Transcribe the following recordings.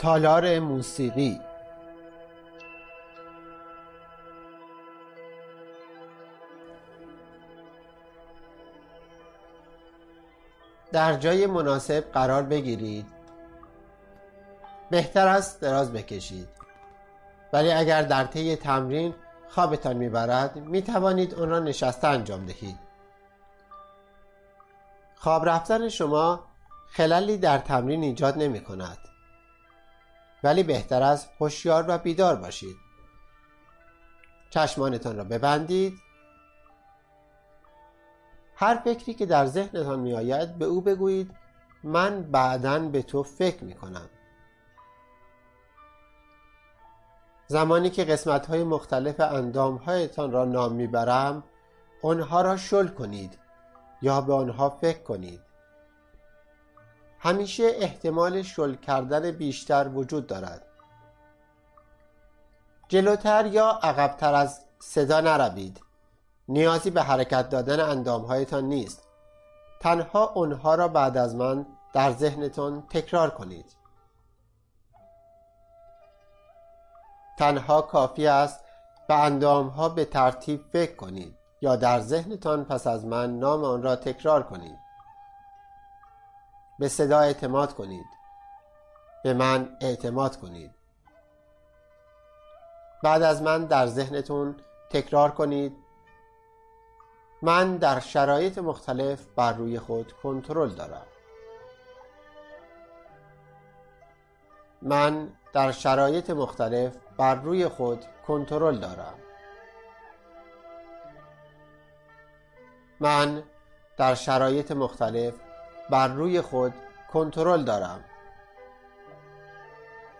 تالار موسیقی. در جای مناسب قرار بگیرید. بهتر است دراز بکشید. ولی اگر در طی تمرین خوابتان می‌برد می توانید آن را نشسته انجام دهید. خواب رفتن شما خلالی در تمرین ایجاد نمی کند ولی بهتر است هوشیار و بیدار باشید. چشمانتان را ببندید. هر فکری که در ذهنتان می آید به او بگویید من بعدا به تو فکر می کنم زمانی که قسمت های مختلف اندام هایتان را نام می‌برم آنها را شل کنید یا به آنها فکر کنید. همیشه احتمال شل کردن بیشتر وجود دارد. جلوتر یا عقبتر از صدا نروید. نیازی به حرکت دادن اندامهایتان نیست. تنها آنها را بعد از من در ذهنتان تکرار کنید. تنها کافی است به اندامها به ترتیب فکر کنید یا در ذهنتان پس از من نام آن را تکرار کنید. به صدا اعتماد کنید. به من اعتماد کنید. بعد از من در ذهنتون تکرار کنید. من در شرایط مختلف بر روی خود کنترل دارم. من در شرایط مختلف بر روی خود کنترل دارم. من در شرایط مختلف بر روی خود کنترل دارم.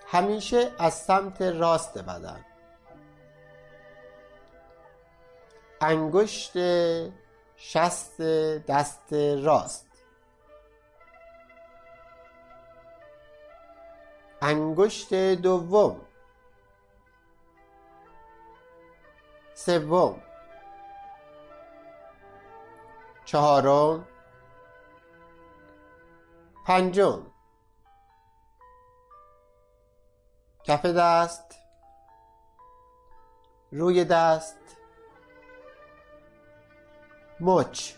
همیشه از سمت راست بدن انگشت شست دست راست. انگشت دوم. سوم. چهارم. پنجم. کف دست. روی دست. مچ.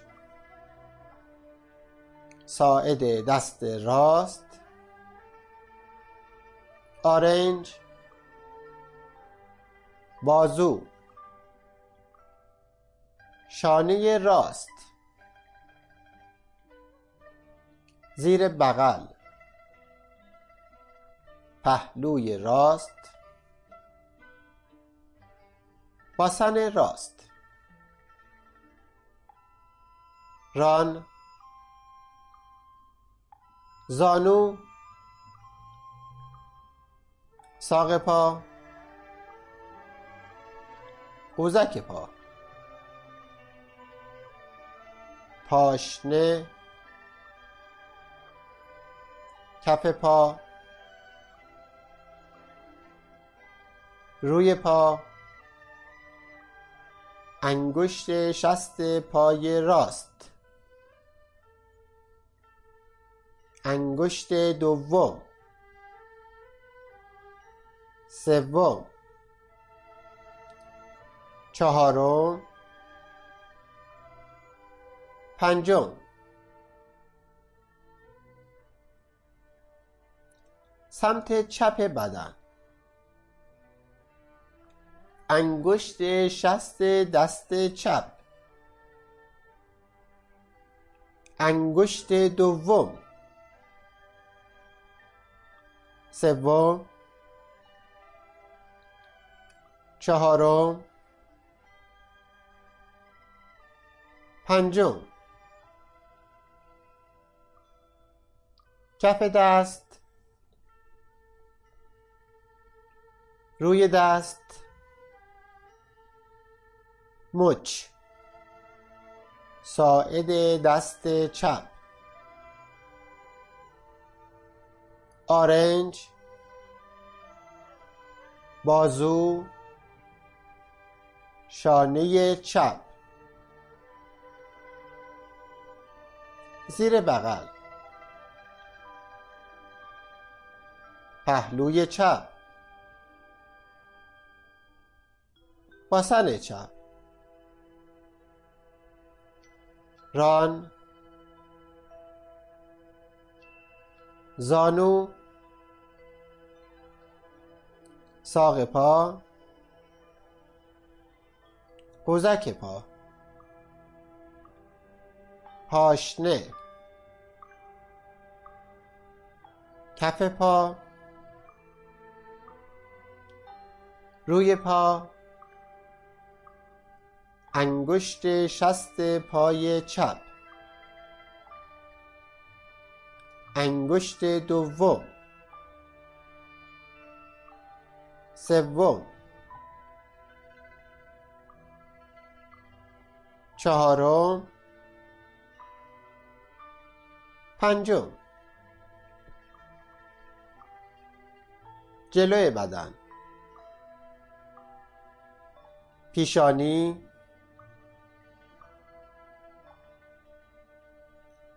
ساعد دست راست. آرنج. بازو. شانه راست. زیر بغل. پهلوی راست. باسن راست. ران. زانو. ساق پا. قوزک پا. پاشنه. کف پا. روی پا. انگشت شست پای راست. انگشت دوم. سوم. چهارم. پنجم. سمت چپ بدن. انگشت شست دست چپ. انگشت دوم. سوم. چهارم. پنجم. کف دست. روی دست. مچ. ساعد دست چپ. آرنج. بازو. شانه چپ. زیر بغل. پهلوی چپ. باسن چپ ران. زانو. ساق پا. قوزک پا. پاشنه. کف پا. روی پا. انگشت شست پای چپ. انگشت دوم. سوم. چهارم. پنجم. جلوی بدن. پیشانی.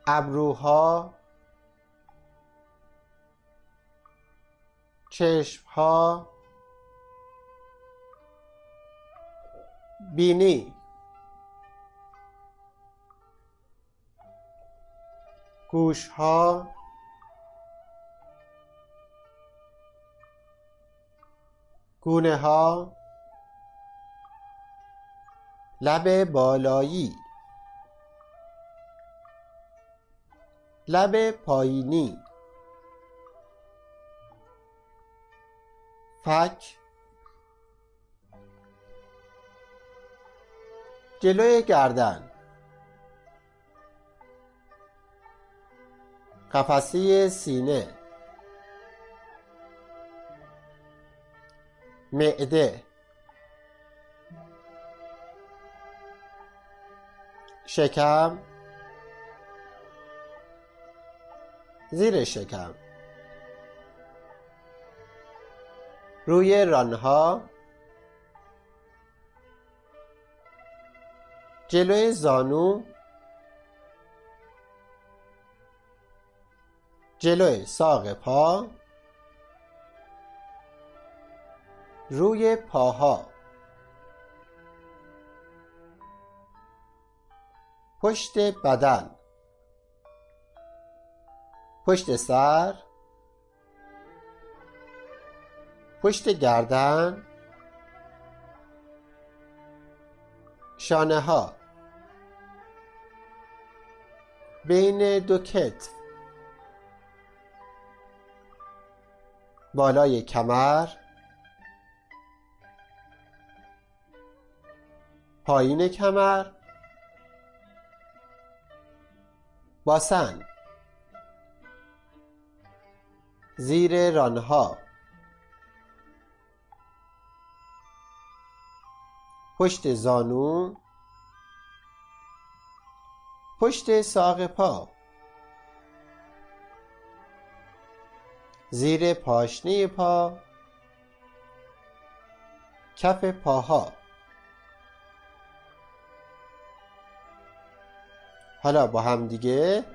ابروها چشمها بینی. گوشها گونه ها لب بالایی. لب پایینی. فک. جلوی گردن. قفسه سینه. معده. شکم. زیر شکم. روی رانها. جلوی زانو. جلوی ساق پا. روی پاها. پشت بدن. پشت سر. پشت گردن. شانه ها. بین دو کتف. بالای کمر. پایین کمر. باسن. زیر رانها. پشت زانو. پشت ساق پا. زیر پاشنه پا. کف پاها. حالا با هم دیگه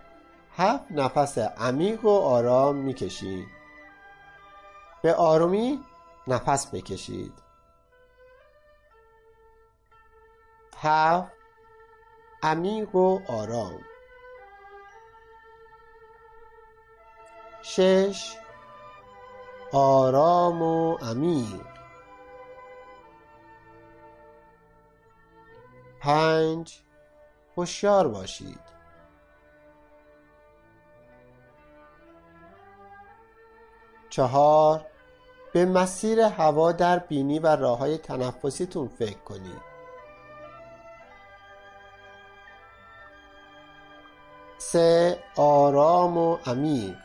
هفت نفس عمیق و آرام می‌کشید به آرومی نفس بکشید. هفت عمیق و آرام. شش آرام و عمیق. پنج هوشیار باشید. چهار به مسیر هوا در بینی و راه های تنفسیتون فکر کنید. سه آرام و عمیق.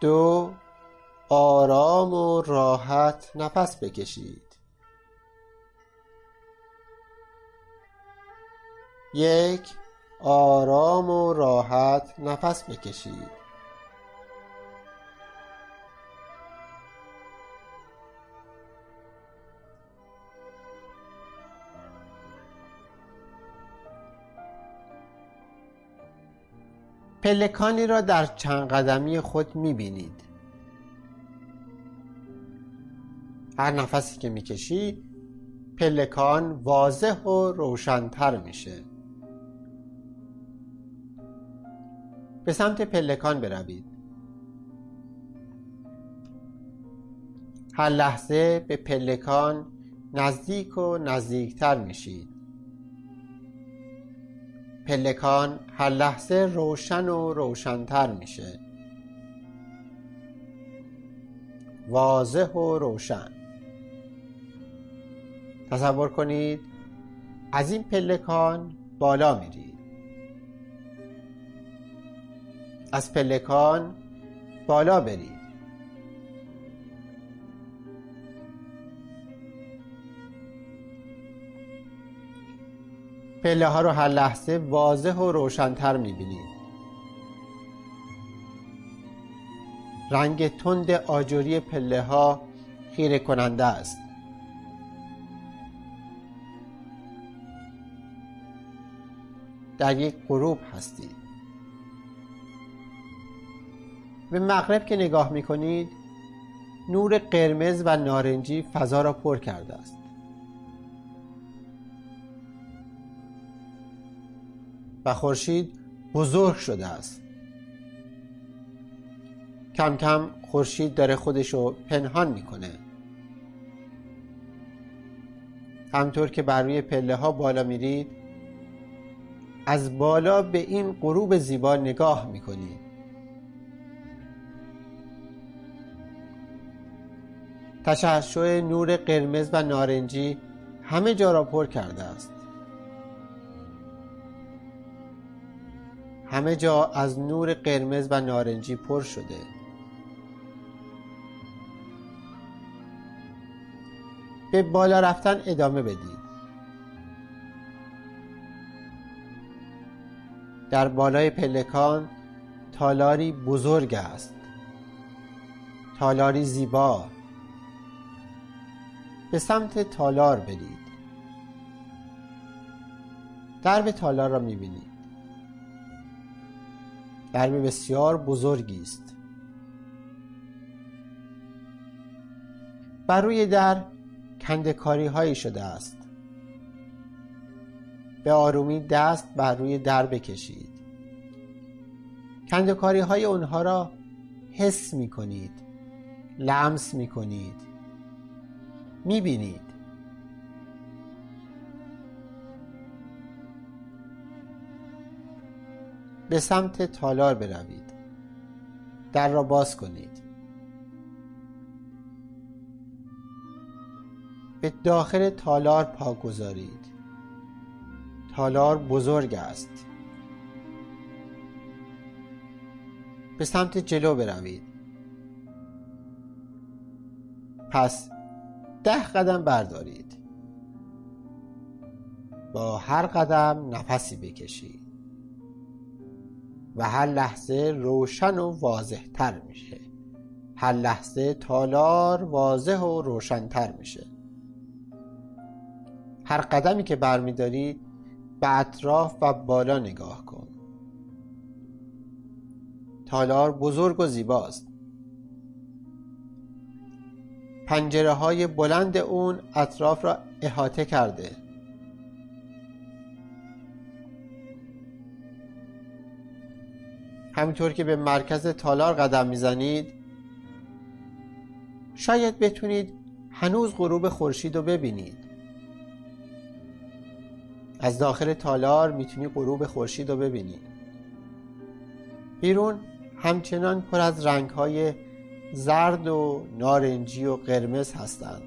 دو آرام و راحت نفس بکشید. یک آرام و راحت نفس بکشید پلکانی را در چند قدمی خود می‌بینید. هر نفسی که می‌کشی پلکان واضح و روشنتر میشه. به سمت پلکان بروید. هر لحظه به پلکان نزدیک و نزدیکتر میشید. پلکان هر لحظه روشن و روشنتر میشه. واضح و روشن. تصور کنید از این پلکان بالا میرید. از پلکان بالا برید. پله ها رو هر لحظه واضح و روشنتر می‌بینید. رنگ تند آجوری پله ها خیره کننده است. در یک غروب هستید. به مغرب که نگاه می کنید نور قرمز و نارنجی فضا را پر کرده است. و خورشید بزرگ شده است. کم کم خورشید داره خودش رو پنهان می‌کنه. همطور که بر روی پله ها بالا میرید از بالا به این غروب زیبا نگاه می‌کنید. تشعشع نور قرمز و نارنجی همه جا را پر کرده است. همه جا از نور قرمز و نارنجی پر شده. به بالا رفتن ادامه بدید. در بالای پلکان تالاری بزرگ است. تالاری زیبا. به سمت تالار برید. درب تالار را می‌بینید. درب بسیار بزرگی است. بر روی در کندکاری هایی شده است. به آرومی دست بر روی در بکشید. کندکاری های اونها را حس می کنید لمس می کنید می بینید به سمت تالار بروید. در را باز کنید. به داخل تالار پا گذارید. تالار بزرگ است. به سمت جلو بروید. پس ده قدم بردارید. با هر قدم نفسی بکشید. و هر لحظه روشن و واضح تر میشه. هر لحظه تالار واضح و روشنتر میشه. هر قدمی که برمیداری به اطراف و بالا نگاه کن. تالار بزرگ و زیباست. پنجره های بلند اون اطراف را احاطه کرده. همینطور که به مرکز تالار قدم می‌زنید شاید بتونید هنوز غروب خورشید رو ببینید. از داخل تالار می‌تونی غروب خورشید رو ببینی. بیرون همچنان پر از رنگ های زرد و نارنجی و قرمز هستند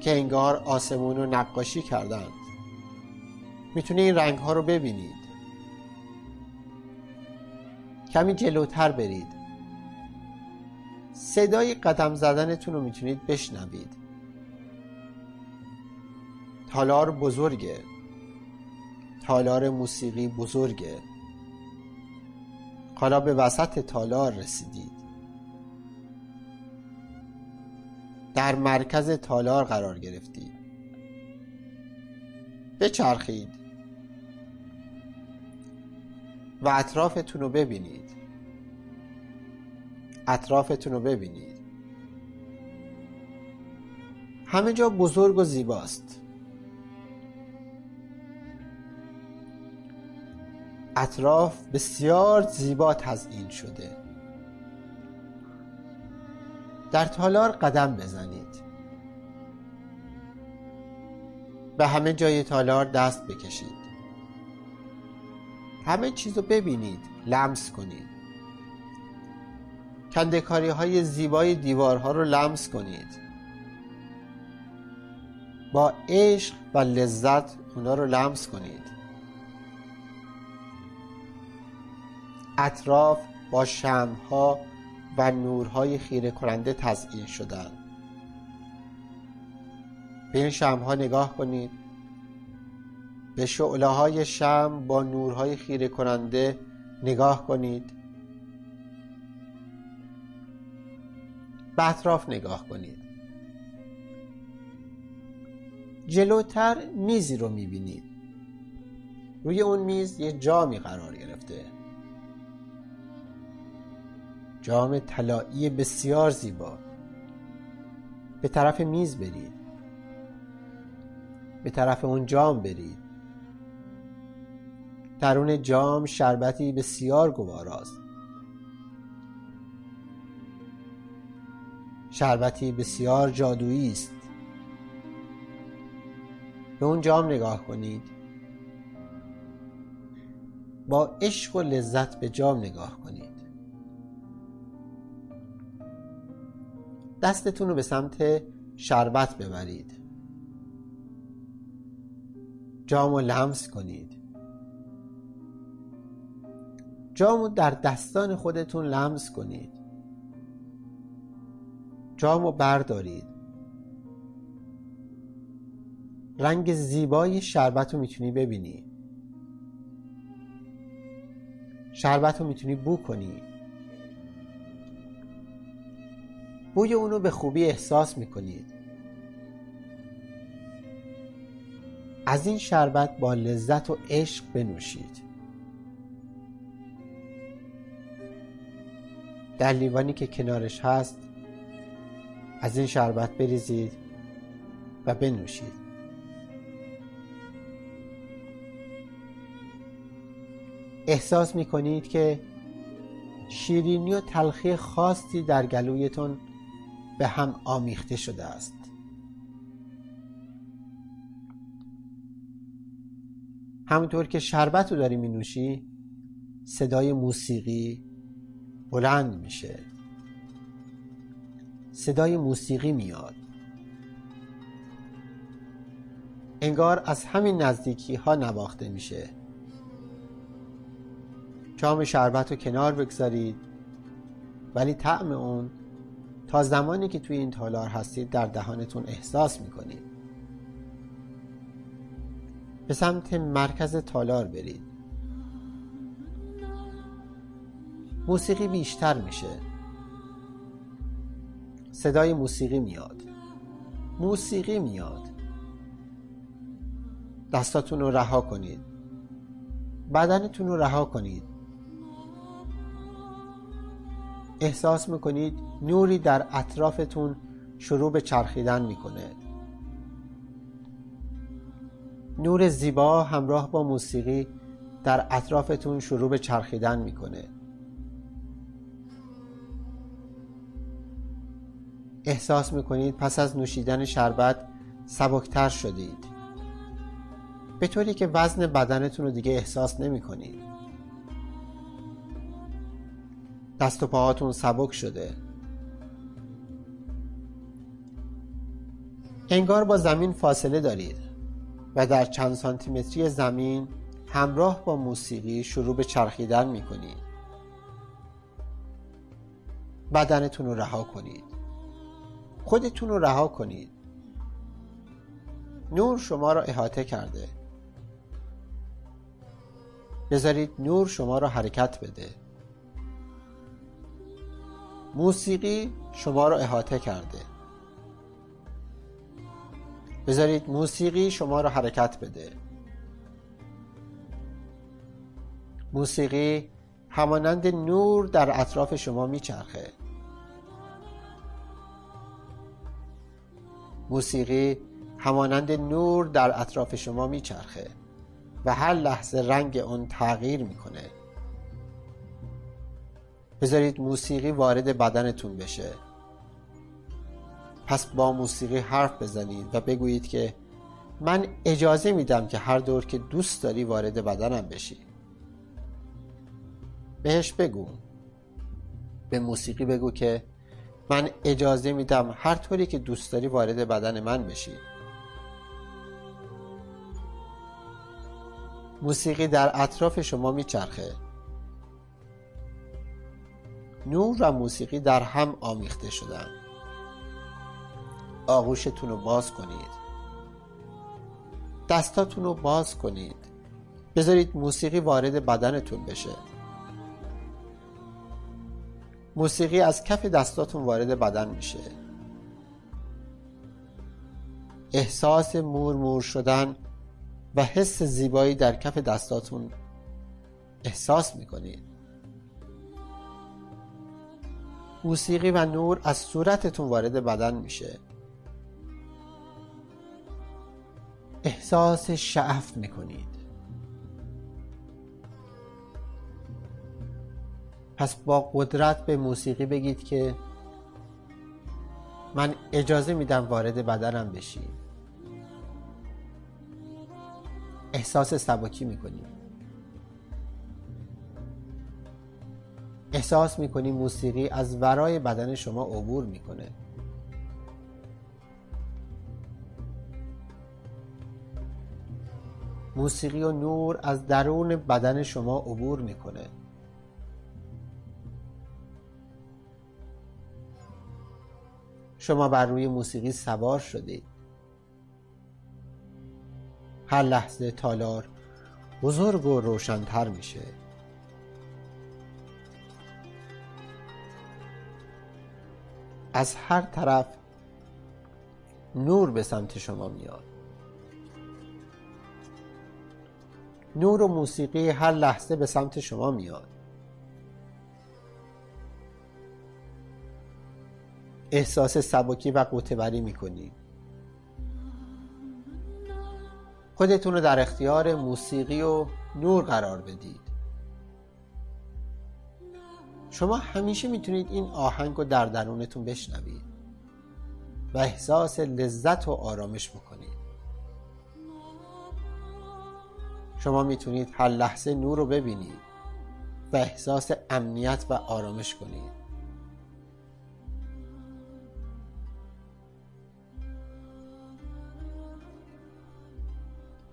که انگار آسمون رو نقاشی کردند. می‌تونی این رنگ ها رو ببینید. کمی جلوتر برید. صدای قدم زدنتون رو می‌تونید بشنوید. تالار بزرگه. تالار موسیقی بزرگه. حالا به وسط تالار رسیدید. در مرکز تالار قرار گرفتید بچرخید. و اطرافتون رو ببینید. اطرافتون رو ببینید. همه جا بزرگ و زیباست. اطراف بسیار زیبا تزئین شده. در تالار قدم بزنید. به همه جای تالار دست بکشید. همه چیز رو ببینید لمس کنید. کندکاری های زیبای دیوارها رو لمس کنید. با عشق و لذت اونا رو لمس کنید. اطراف با شمها و نورهای خیره کننده تزئین شدن به این شمها نگاه کنید. به شعله های شم با نورهای خیره کننده نگاه کنید. به اطراف نگاه کنید. جلوتر میزی رو می‌بینید. روی اون میز یه جامی قرار گرفته. جام طلایی بسیار زیبا. به طرف میز برید. به طرف اون جام برید. درون جام شربتی بسیار گواراست شربتی بسیار جادویی است. به اون جام نگاه کنید. با عشق و لذت به جام نگاه کنید. دستتون رو به سمت شربت ببرید. جام رو لمس کنید. جام رو در دستان خودتون لمس کنید. جام رو بردارید. رنگ زیبای شربت رو می‌تونی ببینی. شربت رو می‌تونی بو کنی. بوی اونو به خوبی احساس می‌کنید. از این شربت با لذت و عشق بنوشید. در لیوانی که کنارش هست از این شربت بریزید و بنوشید. احساس می کنید که شیرینی و تلخی خاصی در گلویتون به هم آمیخته شده است. همونطور که شربت رو داری می نوشی صدای موسیقی بلند میشه. صدای موسیقی میاد. انگار از همین نزدیکی ها نواخته میشه. جام شربت رو کنار بگذارید ولی طعم اون تا زمانی که توی این تالار هستید در دهانتون احساس می‌کنید. به سمت مرکز تالار برید. موسیقی بیشتر میشه. صدای موسیقی میاد. موسیقی میاد. دستاتون رو رها کنید. بدنتون رو رها کنید. احساس می‌کنید نوری در اطرافتون شروع به چرخیدن می‌کنه. نور زیبا همراه با موسیقی در اطرافتون شروع به چرخیدن می‌کنه. احساس می‌کنید پس از نوشیدن شربت سبکتر شدید. به طوری که وزن بدنتون رو دیگه احساس نمی کنید دست و پاهاتون سبک شده. انگار با زمین فاصله دارید و در چند سانتیمتری زمین همراه با موسیقی شروع به چرخیدن می کنید بدنتون رو رها کنید. خودتون رو رها کنید. نور شما را احاطه کرده. بذارید نور شما را حرکت بده. موسیقی شما را احاطه کرده. بذارید موسیقی شما را حرکت بده. موسیقی همانند نور در اطراف شما میچرخه. موسیقی همانند نور در اطراف شما میچرخه و هر لحظه رنگ اون تغییر می‌کنه. بذارید موسیقی وارد بدنتون بشه. پس با موسیقی حرف بزنید و بگویید که من اجازه میدم که هر دور که دوست داری وارد بدنم بشی. بهش بگو. به موسیقی بگو که من اجازه میدم هر طوری که دوست داری وارد بدن من بشی. موسیقی در اطراف شما میچرخه. نور و موسیقی در هم آمیخته شدن. آغوشتون رو باز کنید. دستاتون رو باز کنید. بذارید موسیقی وارد بدنتون بشه. موسیقی از کف دستاتون وارد بدن میشه. احساس مور مور شدن و حس زیبایی در کف دستاتون احساس می‌کنید. موسیقی و نور از صورتتون وارد بدن میشه. احساس شعف می‌کنید. پس با قدرت به موسیقی بگید که من اجازه میدم وارد بدنم بشی احساس سبکی می‌کنیم. احساس می‌کنی موسیقی از ورای بدن شما عبور می‌کنه. موسیقی و نور از درون بدن شما عبور می‌کنه. شما بر روی موسیقی سوار شدید هر لحظه تالار بزرگ و روشنتر میشه. از هر طرف نور به سمت شما میاد. نور و موسیقی هر لحظه به سمت شما میاد. احساس سبکی و قوتوری می‌کنید. خودتون رو در اختیار موسیقی و نور قرار بدید. شما همیشه می‌تونید این آهنگ رو در درونتون بشنوید و احساس لذت و آرامش بکنید. شما می‌تونید هر لحظه نور رو ببینید و احساس امنیت و آرامش کنید.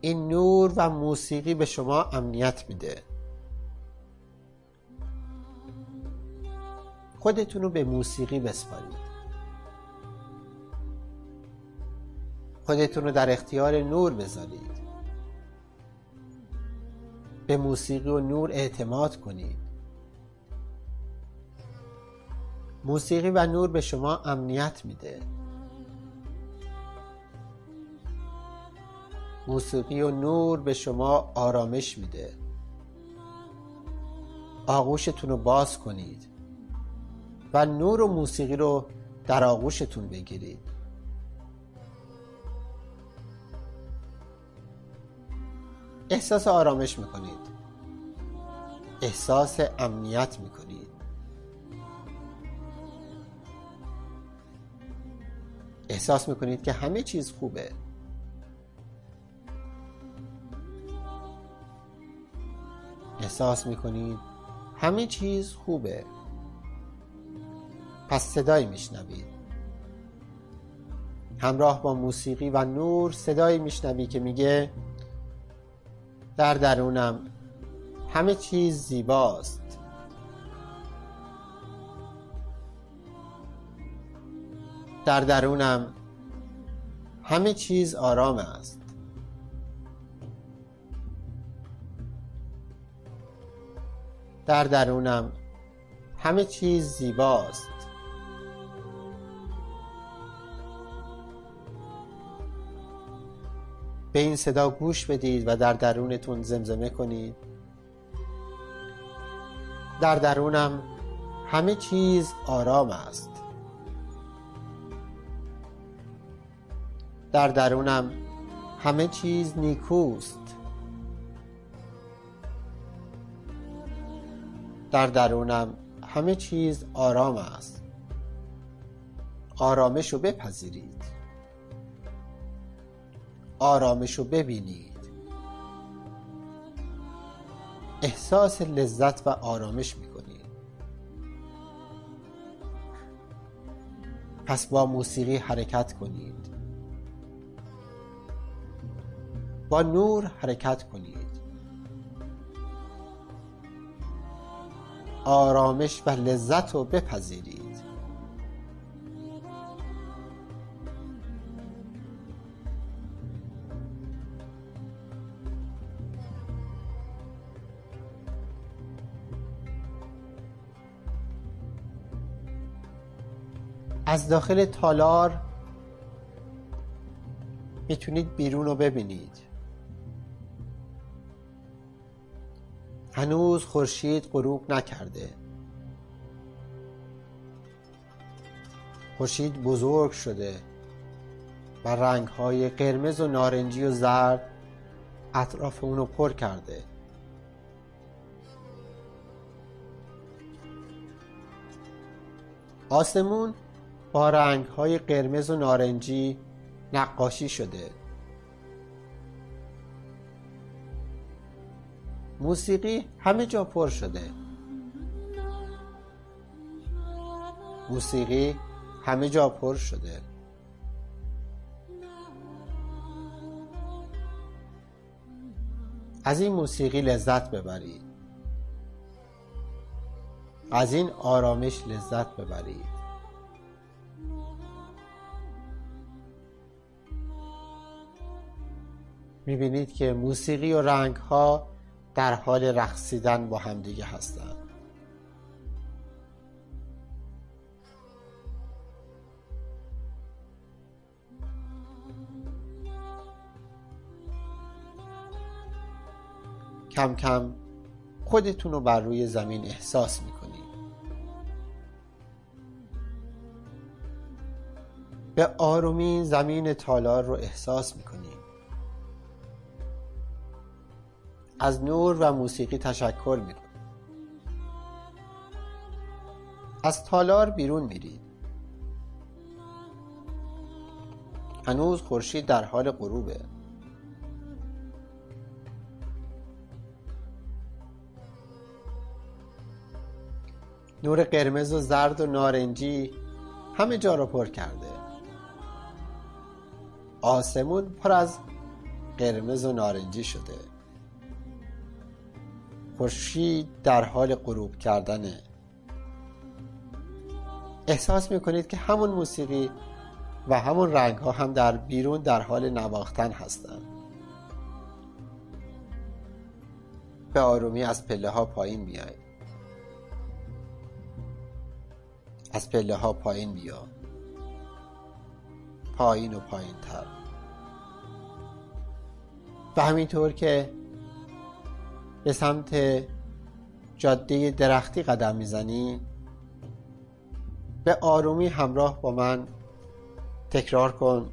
این نور و موسیقی به شما امنیت میده. خودتون رو به موسیقی بسپارید. خودتون رو در اختیار نور بذارید. به موسیقی و نور اعتماد کنید. موسیقی و نور به شما امنیت میده. موسیقی و نور به شما آرامش میده. آغوشتون رو باز کنید. و نور و موسیقی رو در آغوشتون بگیرید. احساس آرامش می‌کنید. احساس امنیت می‌کنید. احساس می‌کنید که همه چیز خوبه. احساس می‌کنید همه چیز خوبه. پس صدایی میشنوید همراه با موسیقی و نور صدایی میشنوی که میگه در درونم همه چیز زیباست. در درونم همه چیز آرام است. در درونم همه چیز زیباست. به این صدا گوش بدید و در درونتون زمزمه کنید. در درونم همه چیز آرام است. در درونم همه چیز نیکوست. در درونم همه چیز آرام است. آرامش رو بپذیرید. آرامش رو ببینید. احساس لذت و آرامش می‌کنید. پس با موسیقی حرکت کنید. با نور حرکت کنید. آرامش و لذت رو بپذیرید. از داخل تالار می‌تونید بیرون رو ببینید. هنوز خورشید غروب نکرده. خورشید بزرگ شده و رنگهای قرمز و نارنجی و زرد اطراف اونو پر کرده. آسمون با رنگهای قرمز و نارنجی نقاشی شده. موسیقی همه جا پر شده. موسیقی همه جا پر شده. از این موسیقی لذت ببرید. از این آرامش لذت ببرید. می‌بینید که موسیقی و رنگ ها در حال رقصیدن با همدیگه هستند. کم کم خودتون رو بر روی زمین احساس می‌کنید. به آرومی زمین تالار رو احساس می‌کنید. از نور و موسیقی تشکر می‌کنید از تالار بیرون میرید. هنوز خورشید در حال غروبه. نور قرمز و زرد و نارنجی همه جا رو پر کرده. آسمون پر از قرمز و نارنجی شده. خورشید در حال غروب کردنه احساس می‌کنید که همون موسیقی و همون رنگ ها هم در بیرون در حال نواختن هستند به آرومی از پله ها پایین بیایید. از پله ها پایین بیا پایین و پایین تر و همینطور که به سمت جاده درختی قدم می‌زنی. به آرومی همراه با من تکرار کن.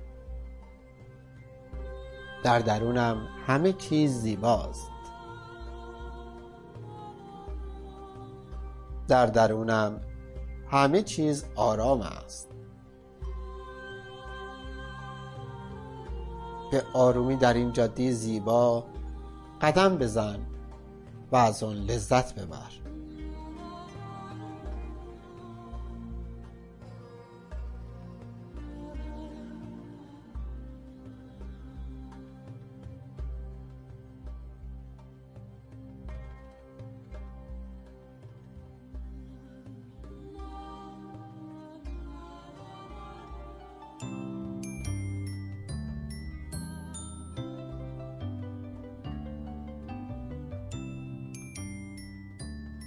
در درونم همه چیز زیباست. در درونم همه چیز آرام است. به آرومی در این جاده زیبا قدم بزن. و از آن لذت ببر.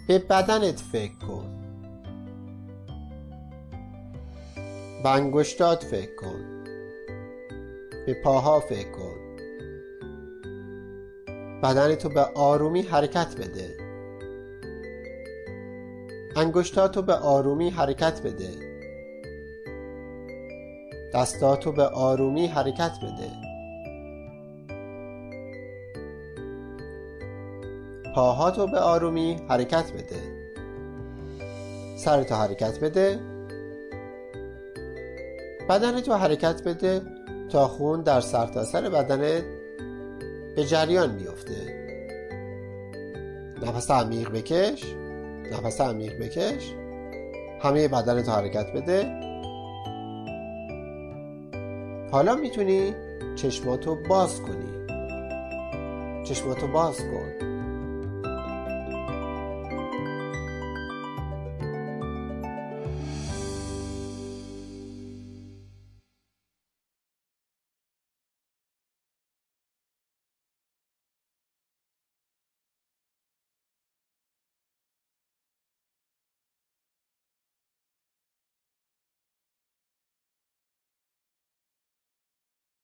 به بدنت فکر کن. به انگشتات فکر کن. به پاها فکر کن. بدنتو به آرومی حرکت بده. انگشتاتو به آرومی حرکت بده. دستاتو به آرومی حرکت بده. پاهاتو به آرومی حرکت بده. سرتو حرکت بده. بدنتو حرکت بده تا خون در سرتاسر سر بدنت به جریان بیفته. نفس عمیق بکش. نفس عمیق بکش. همه بدنتو حرکت بده. حالا می‌تونی چشماتو باز کنی. چشماتو باز کن.